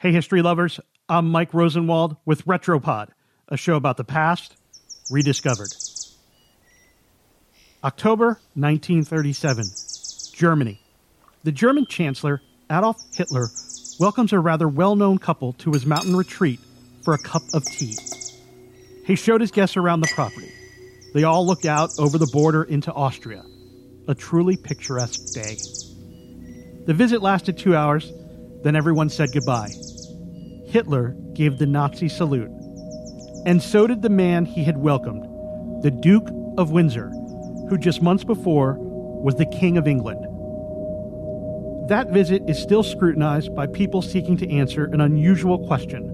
Hey, history lovers, I'm Mike Rosenwald with Retropod, a show about the past rediscovered. October 1937, Germany. The German Chancellor, Adolf Hitler, welcomes a rather well known couple to his mountain retreat for a cup of tea. He showed his guests around the property. They all looked out over the border into Austria. A truly picturesque day. The visit lasted two hours, then everyone said goodbye. Hitler gave the Nazi salute. And so did the man he had welcomed, the Duke of Windsor, who just months before was the King of England. That visit is still scrutinized by people seeking to answer an unusual question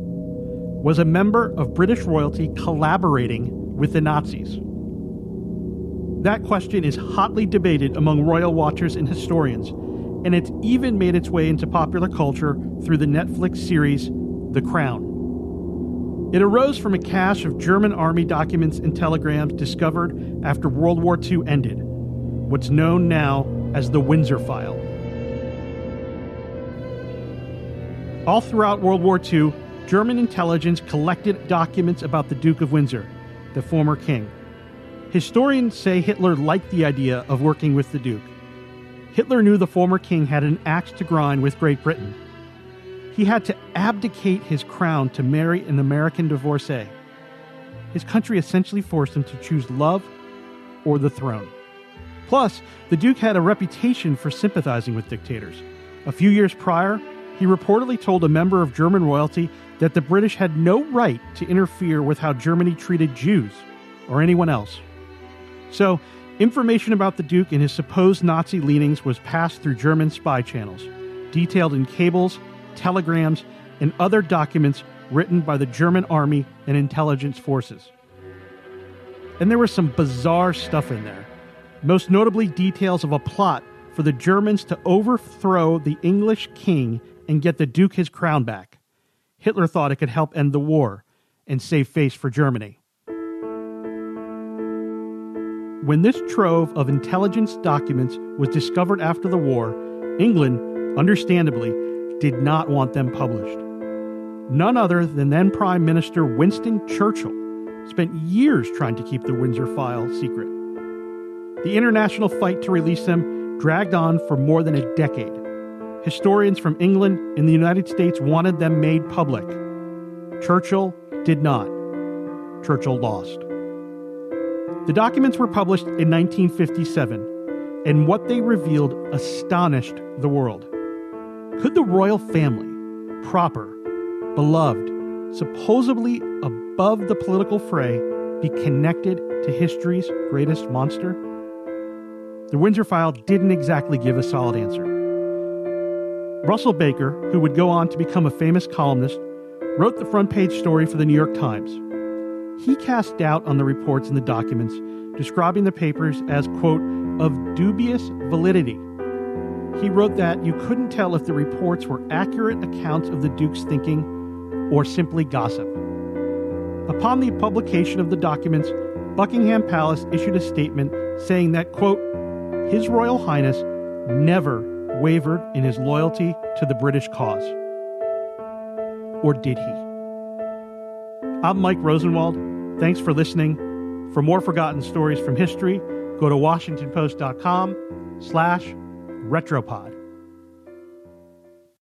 Was a member of British royalty collaborating with the Nazis? That question is hotly debated among royal watchers and historians, and it's even made its way into popular culture through the Netflix series The Crown. It arose from a cache of German army documents and telegrams discovered after World War II ended, what's known now as the Windsor File. All throughout World War II, German intelligence collected documents about the Duke of Windsor, the former king. Historians say Hitler liked the idea of working with the Duke. Hitler knew the former king had an axe to grind with Great Britain. He had to abdicate his crown to marry an American divorcee. His country essentially forced him to choose love or the throne. Plus, the Duke had a reputation for sympathizing with dictators. A few years prior, he reportedly told a member of German royalty that the British had no right to interfere with how Germany treated Jews or anyone else. So, information about the Duke and his supposed Nazi leanings was passed through German spy channels, detailed in cables, telegrams, and other documents written by the German army and intelligence forces. And there was some bizarre stuff in there, most notably details of a plot for the Germans to overthrow the English king and get the Duke his crown back. Hitler thought it could help end the war and save face for Germany. When this trove of intelligence documents was discovered after the war, England, understandably, did not want them published. None other than then Prime Minister Winston Churchill spent years trying to keep the Windsor file secret. The international fight to release them dragged on for more than a decade. Historians from England and the United States wanted them made public. Churchill did not. Churchill lost. The documents were published in 1957, and what they revealed astonished the world. Could the royal family, proper, beloved, supposedly above the political fray, be connected to history's greatest monster? The Windsor file didn't exactly give a solid answer. Russell Baker, who would go on to become a famous columnist, wrote the front page story for the New York Times. He cast doubt on the reports in the documents, describing the papers as, quote, of dubious validity. He wrote that you couldn't tell if the reports were accurate accounts of the Duke's thinking or simply gossip. Upon the publication of the documents, Buckingham Palace issued a statement saying that, quote, His Royal Highness never wavered in his loyalty to the British cause. Or did he? I'm Mike Rosenwald. Thanks for listening. For more forgotten stories from history, go to washingtonpost.com slash retropod.